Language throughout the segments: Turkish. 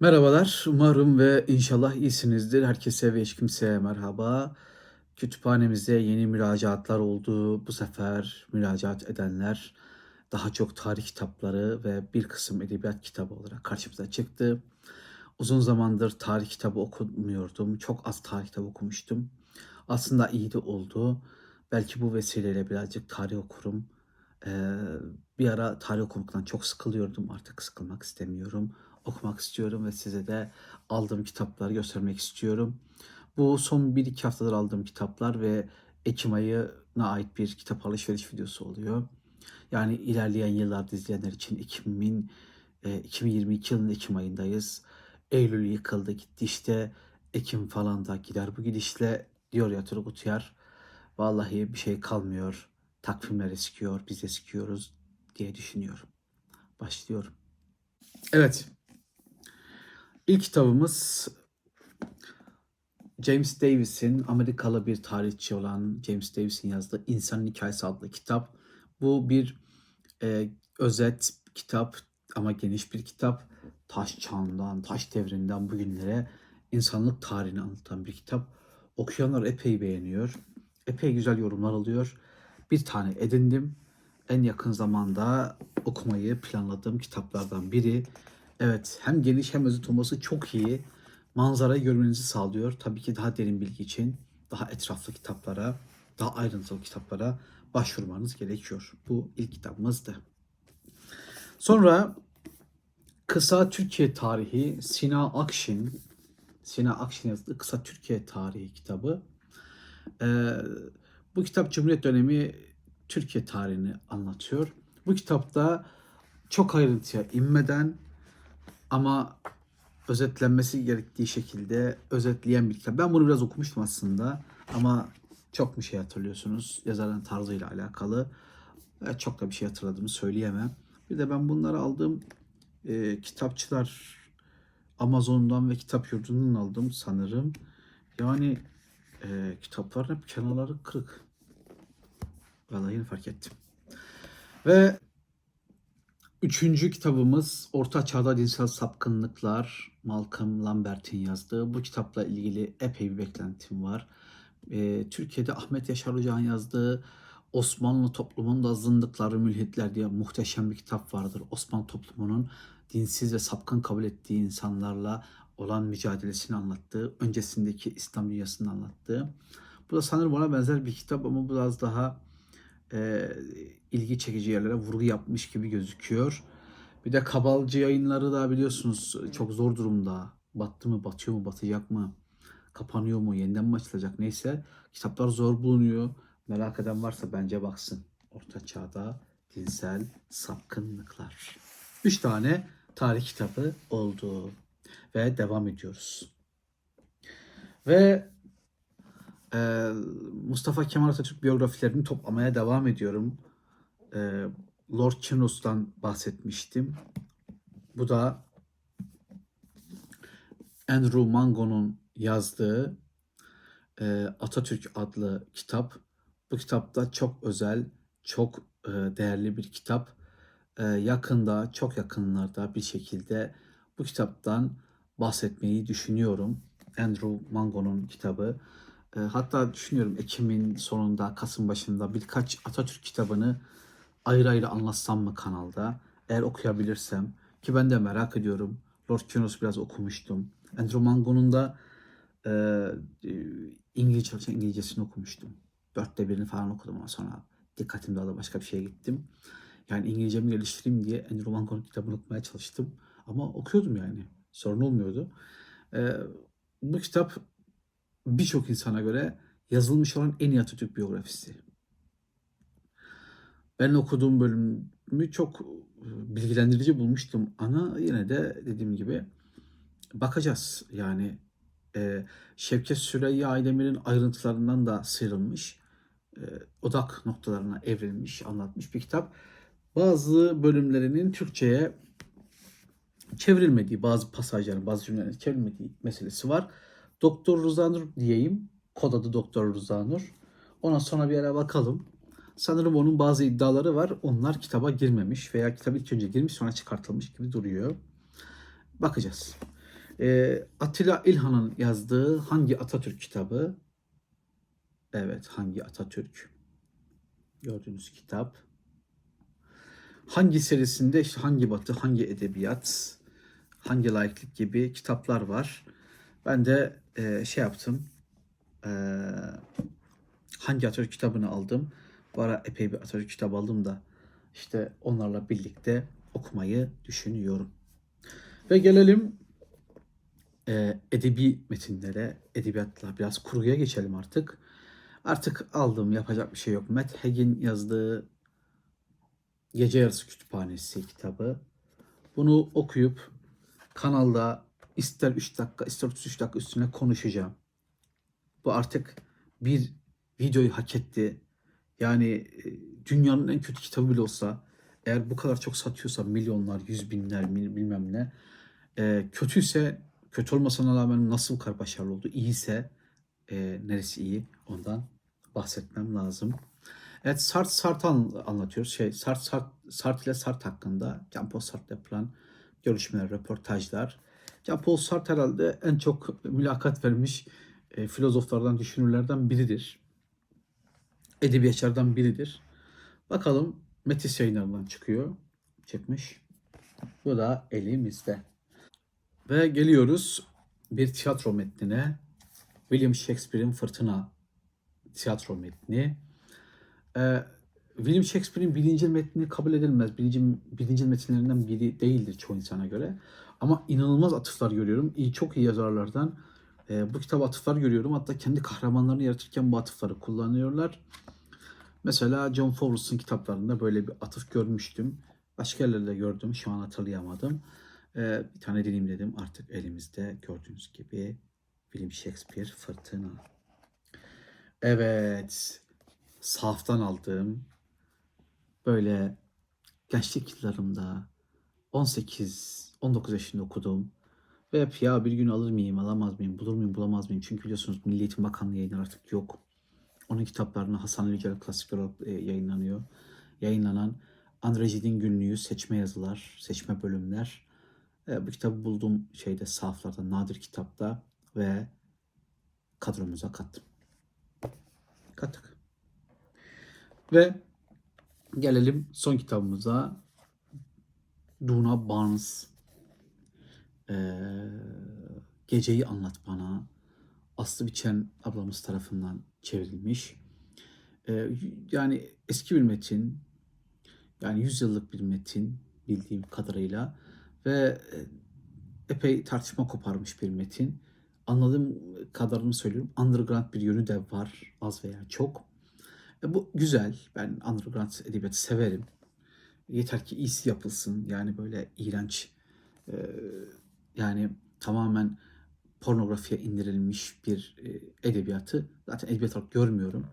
Merhabalar, umarım ve inşallah iyisinizdir. Herkese ve hiç kimseye merhaba. Kütüphanemizde yeni müracaatlar oldu. Bu sefer müracaat edenler daha çok tarih kitapları ve bir kısım edebiyat kitabı olarak karşımıza çıktı. Uzun zamandır tarih kitabı okumuyordum. Çok az tarih kitabı okumuştum. Aslında iyi de oldu. Belki bu vesileyle birazcık tarih okurum. Ee, bir ara tarih okumaktan çok sıkılıyordum. Artık sıkılmak istemiyorum. Okumak istiyorum ve size de aldığım kitapları göstermek istiyorum. Bu son 1-2 haftadır aldığım kitaplar ve Ekim ayına ait bir kitap alışveriş videosu oluyor. Yani ilerleyen yıllarda izleyenler için 2000, e, 2022 yılının Ekim ayındayız. Eylül yıkıldı gitti işte Ekim falan da gider bu gidişle diyor ya Turgut Uyar. Vallahi bir şey kalmıyor. Takvimler eskiyor, biz eskiyoruz diye düşünüyorum. Başlıyorum. Evet. İlk kitabımız James Davis'in Amerikalı bir tarihçi olan James Davis'in yazdığı İnsanın Hikayesi adlı kitap. Bu bir e, özet kitap ama geniş bir kitap. Taş çağından, taş devrinden bugünlere insanlık tarihini anlatan bir kitap. Okuyanlar epey beğeniyor. Epey güzel yorumlar alıyor. Bir tane edindim. En yakın zamanda okumayı planladığım kitaplardan biri. Evet hem geniş hem özet olması çok iyi. Manzarayı görmenizi sağlıyor. Tabii ki daha derin bilgi için daha etraflı kitaplara, daha ayrıntılı kitaplara başvurmanız gerekiyor. Bu ilk kitabımızdı. Sonra Kısa Türkiye Tarihi Sina Akşin Sina Akşin yazdığı Kısa Türkiye Tarihi kitabı. Ee, bu kitap Cumhuriyet dönemi Türkiye tarihini anlatıyor. Bu kitapta çok ayrıntıya inmeden ama özetlenmesi gerektiği şekilde özetleyen bir kitap. Ben bunu biraz okumuştum aslında ama çok bir şey hatırlıyorsunuz yazarın tarzıyla alakalı. Çok da bir şey hatırladığımı söyleyemem. Bir de ben bunları aldığım e, kitapçılar Amazon'dan ve kitap yurdundan aldım sanırım. Yani e, kitapların hep kenarları kırık. Vallahi yeni fark ettim. Ve üçüncü kitabımız Orta Çağda Dinsel Sapkınlıklar. Malcolm Lambert'in yazdığı. Bu kitapla ilgili epey bir beklentim var. Ee, Türkiye'de Ahmet Yaşar Hoca'nın yazdığı Osmanlı toplumunun zındıkları, mülhitler diye muhteşem bir kitap vardır. Osmanlı toplumunun dinsiz ve sapkın kabul ettiği insanlarla olan mücadelesini anlattığı, öncesindeki İslam dünyasını anlattığı. Bu da sanırım ona benzer bir kitap ama biraz daha e, ilgi çekici yerlere vurgu yapmış gibi gözüküyor. Bir de Kabalcı yayınları da biliyorsunuz çok zor durumda. Battı mı, batıyor mu, batacak mı, kapanıyor mu, yeniden mi açılacak neyse. Kitaplar zor bulunuyor. Merak eden varsa bence baksın. Orta Çağ'da dinsel sapkınlıklar. Üç tane tarih kitabı oldu. Ve devam ediyoruz. Ve ee, Mustafa Kemal Atatürk biyografilerini toplamaya devam ediyorum. Ee, Lord Chinos'tan bahsetmiştim. Bu da Andrew Mango'nun yazdığı e, Atatürk adlı kitap. Bu kitapta çok özel, çok e, değerli bir kitap. E, yakında, çok yakınlarda bir şekilde bu kitaptan bahsetmeyi düşünüyorum. Andrew Mango'nun kitabı. E, Hatta düşünüyorum Ekim'in sonunda, Kasım başında birkaç Atatürk kitabını ayrı ayrı anlatsam mı kanalda? Eğer okuyabilirsem ki ben de merak ediyorum. Lord Kynos biraz okumuştum. Andrew Mango'nun da e, İngilizce çalışan İngilizcesini okumuştum. Dörtte birini falan okudum ama sonra dikkatim dağıldı başka bir şeye gittim. Yani İngilizcemi geliştireyim diye Andrew Mango'nun kitabını okumaya çalıştım. Ama okuyordum yani. Sorun olmuyordu. E, bu kitap birçok insana göre yazılmış olan en iyi Atatürk biyografisi. Ben okuduğum bölümü çok e, bilgilendirici bulmuştum. Ana yine de dediğim gibi bakacağız. Yani e, Şevket Süreyya Aydemir'in ayrıntılarından da sıyrılmış. E, odak noktalarına evrilmiş, anlatmış bir kitap. Bazı bölümlerinin Türkçe'ye çevrilmediği, bazı pasajların, bazı cümlelerin çevrilmediği meselesi var. Doktor Rızanur diyeyim. Kod adı Doktor Rızanur. Ona sonra bir ara bakalım. Sanırım onun bazı iddiaları var. Onlar kitaba girmemiş veya kitap ilk önce girmiş sonra çıkartılmış gibi duruyor. Bakacağız. Ee, Atilla İlhan'ın yazdığı hangi Atatürk kitabı? Evet, hangi Atatürk? Gördüğünüz kitap. Hangi serisinde işte hangi batı, hangi edebiyat, hangi laiklik gibi kitaplar var. Ben de e, şey yaptım. E, hangi Atatürk kitabını aldım. Bu ara epey bir Atatürk kitabı aldım da işte onlarla birlikte okumayı düşünüyorum. Ve gelelim e, edebi metinlere, edebiyatla biraz kurguya geçelim artık. Artık aldım, yapacak bir şey yok. Matt Haig'in yazdığı Gece Yarısı Kütüphanesi kitabı. Bunu okuyup kanalda ister 3 dakika ister 33 dakika üstüne konuşacağım. Bu artık bir videoyu hak etti. Yani e, dünyanın en kötü kitabı bile olsa eğer bu kadar çok satıyorsa milyonlar, yüz binler, bilmem ne e, kötüyse kötü olmasına rağmen nasıl bu kadar başarılı oldu? İyiyse e, neresi iyi ondan bahsetmem lazım. Evet Sart Sart an- anlatıyoruz. Şey Sart Sart Sart ile Sart hakkında Jean-Paul Sartre yapılan görüşmeler, röportajlar. Jean-Paul Sartre herhalde en çok mülakat vermiş e, filozoflardan, düşünürlerden biridir. Edebiyatçılardan biridir. Bakalım Metis yayınlarından çıkıyor. Çıkmış. Bu da elimizde. Ve geliyoruz bir tiyatro metnine. William Shakespeare'in Fırtına tiyatro metni. Ee, William Shakespeare'in birinci metni kabul edilmez. Birinci, birinci metinlerinden biri değildir çoğu insana göre. Ama inanılmaz atıflar görüyorum. İyi, çok iyi yazarlardan e, bu kitaba atıflar görüyorum. Hatta kendi kahramanlarını yaratırken bu atıfları kullanıyorlar. Mesela John Fowles'ın kitaplarında böyle bir atıf görmüştüm. Başka yerlerde gördüm. Şu an hatırlayamadım. Ee, bir tane deneyim dedim. Artık elimizde gördüğünüz gibi William Shakespeare Fırtına. Evet. Sahaftan aldığım böyle gençlik yıllarımda 18 19 yaşında okudum. Ve hep ya bir gün alır mıyım, alamaz mıyım, bulur muyum, bulamaz mıyım? Çünkü biliyorsunuz Milli Eğitim Bakanlığı yayınları artık yok. Onun kitaplarını Hasan Yücel klasikler olarak e, yayınlanıyor. Yayınlanan Andre Gide'in günlüğü, seçme yazılar, seçme bölümler. E, bu kitabı buldum şeyde sahaflarda, nadir kitapta ve kadromuza kattım. Kattık. Ve gelelim son kitabımıza. Duna Barnes. Ee, Geceyi Anlat Bana. Aslı Biçen ablamız tarafından çevrilmiş. Ee, yani eski bir metin. Yani 100 yıllık bir metin bildiğim kadarıyla. Ve e, epey tartışma koparmış bir metin. Anladığım kadarını söylüyorum. Underground bir yönü de var az veya çok. E, bu güzel. Ben underground edebiyatı severim. Yeter ki iyisi yapılsın. Yani böyle iğrenç yani tamamen pornografiye indirilmiş bir edebiyatı zaten edebiyat olarak görmüyorum.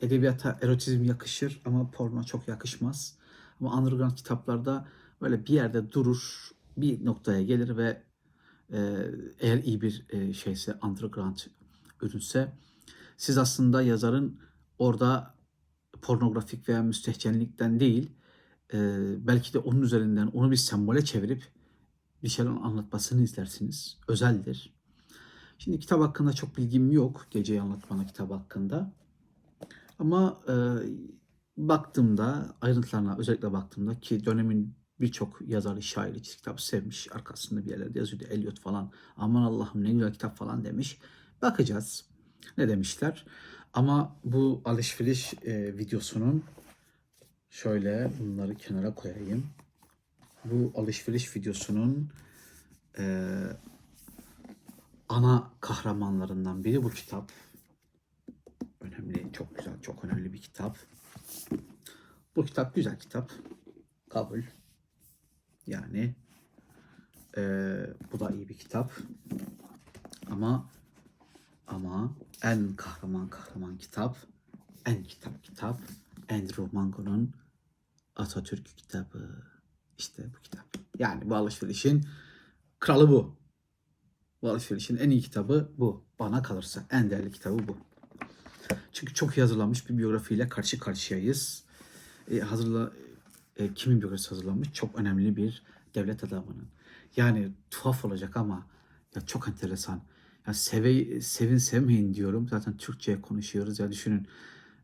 Edebiyata erotizm yakışır ama porno çok yakışmaz. Ama underground kitaplarda böyle bir yerde durur, bir noktaya gelir ve eğer iyi bir şeyse underground ürünse siz aslında yazarın orada pornografik veya müstehcenlikten değil e, belki de onun üzerinden onu bir sembole çevirip bir şeyler anlatmasını izlersiniz. Özeldir. Şimdi kitap hakkında çok bilgim yok. Geceyi anlatmana kitap hakkında. Ama e, baktığımda ayrıntılarına özellikle baktığımda ki dönemin birçok yazarı, şairi kitabı sevmiş. Arkasında bir yerlerde yazıyordu Eliot falan. Aman Allah'ım ne güzel kitap falan demiş. Bakacağız ne demişler. Ama bu alışveriş e, videosunun şöyle bunları kenara koyayım. Bu alışveriş videosunun e, ana kahramanlarından biri bu kitap. Önemli, çok güzel, çok önemli bir kitap. Bu kitap güzel kitap. Kabul. Yani e, bu da iyi bir kitap. Ama ama en kahraman kahraman kitap, en kitap kitap Andrew Mango'nun Atatürk kitabı. İşte bu kitap. Yani bu alışverişin kralı bu. Bu alışverişin en iyi kitabı bu. Bana kalırsa en değerli kitabı bu. Çünkü çok iyi hazırlanmış bir biyografiyle karşı karşıyayız. E, hazırla, e, kimin biyografisi hazırlanmış? Çok önemli bir devlet adamının. Yani tuhaf olacak ama Ya çok enteresan. Ya seve, sevin sevmeyin diyorum. Zaten Türkçe konuşuyoruz. Ya düşünün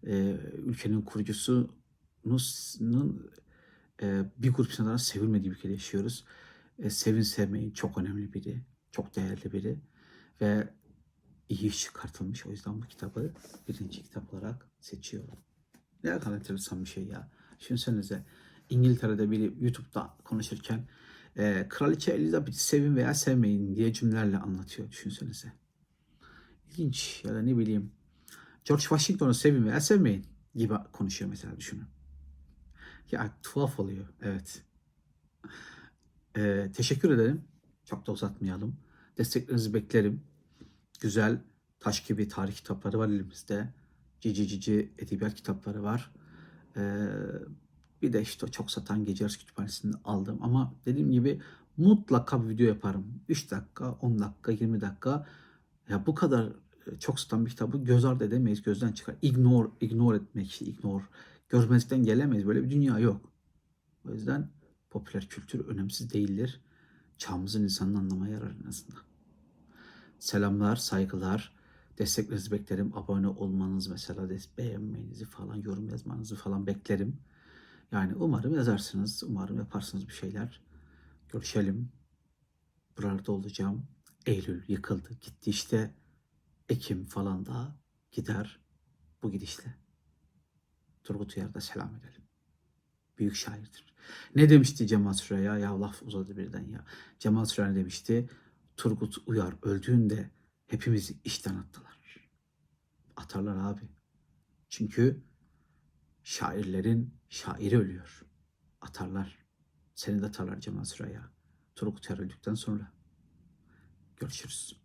e, ülkenin kurucusunun e, bir grup insanların sevilmediği bir ülkede yaşıyoruz. E, sevin sevmeyin çok önemli biri. Çok değerli biri. Ve iyi iş çıkartılmış. O yüzden bu kitabı birinci kitap olarak seçiyorum. Ne kadar enteresan bir şey ya. Düşünsenize İngiltere'de biri YouTube'da konuşurken e, Kraliçe Elizabeth'i sevin veya sevmeyin diye cümlelerle anlatıyor. Düşünsenize. İlginç ya da ne bileyim George Washington'u sevin veya sevmeyin gibi konuşuyor mesela düşünün. Ya tuhaf oluyor. Evet. E, teşekkür ederim. Çok da uzatmayalım. Desteklerinizi beklerim. Güzel taş gibi tarih kitapları var elimizde. Cici cici edebiyat kitapları var. Ee, bir de işte çok satan Gece Yarısı Kütüphanesi'ni aldım. Ama dediğim gibi mutlaka bir video yaparım. 3 dakika, 10 dakika, 20 dakika. Ya bu kadar çok satan bir kitabı göz ardı edemeyiz, gözden çıkar. Ignore, ignore etmek, işte ignore. Görmezden gelemeyiz. Böyle bir dünya yok. O yüzden popüler kültür önemsiz değildir. Çağımızın insanını anlamaya yarar en azından. Selamlar, saygılar. Desteklerinizi beklerim. Abone olmanız mesela, beğenmenizi falan, yorum yazmanızı falan beklerim. Yani umarım yazarsınız, umarım yaparsınız bir şeyler. Görüşelim. Buralarda olacağım. Eylül yıkıldı, gitti işte. Ekim falan da gider bu gidişle. Turgut Uyar'da selam edelim. Büyük şairdir. Ne demişti Cemal Süreya? Ya laf uzadı birden ya. Cemal Süreya ne demişti? Turgut Uyar öldüğünde hepimizi işten attılar. Atarlar abi. Çünkü şairlerin şairi ölüyor. Atarlar. Seni de atarlar Cemal Süreyya. Turgut Uyar öldükten sonra. Görüşürüz.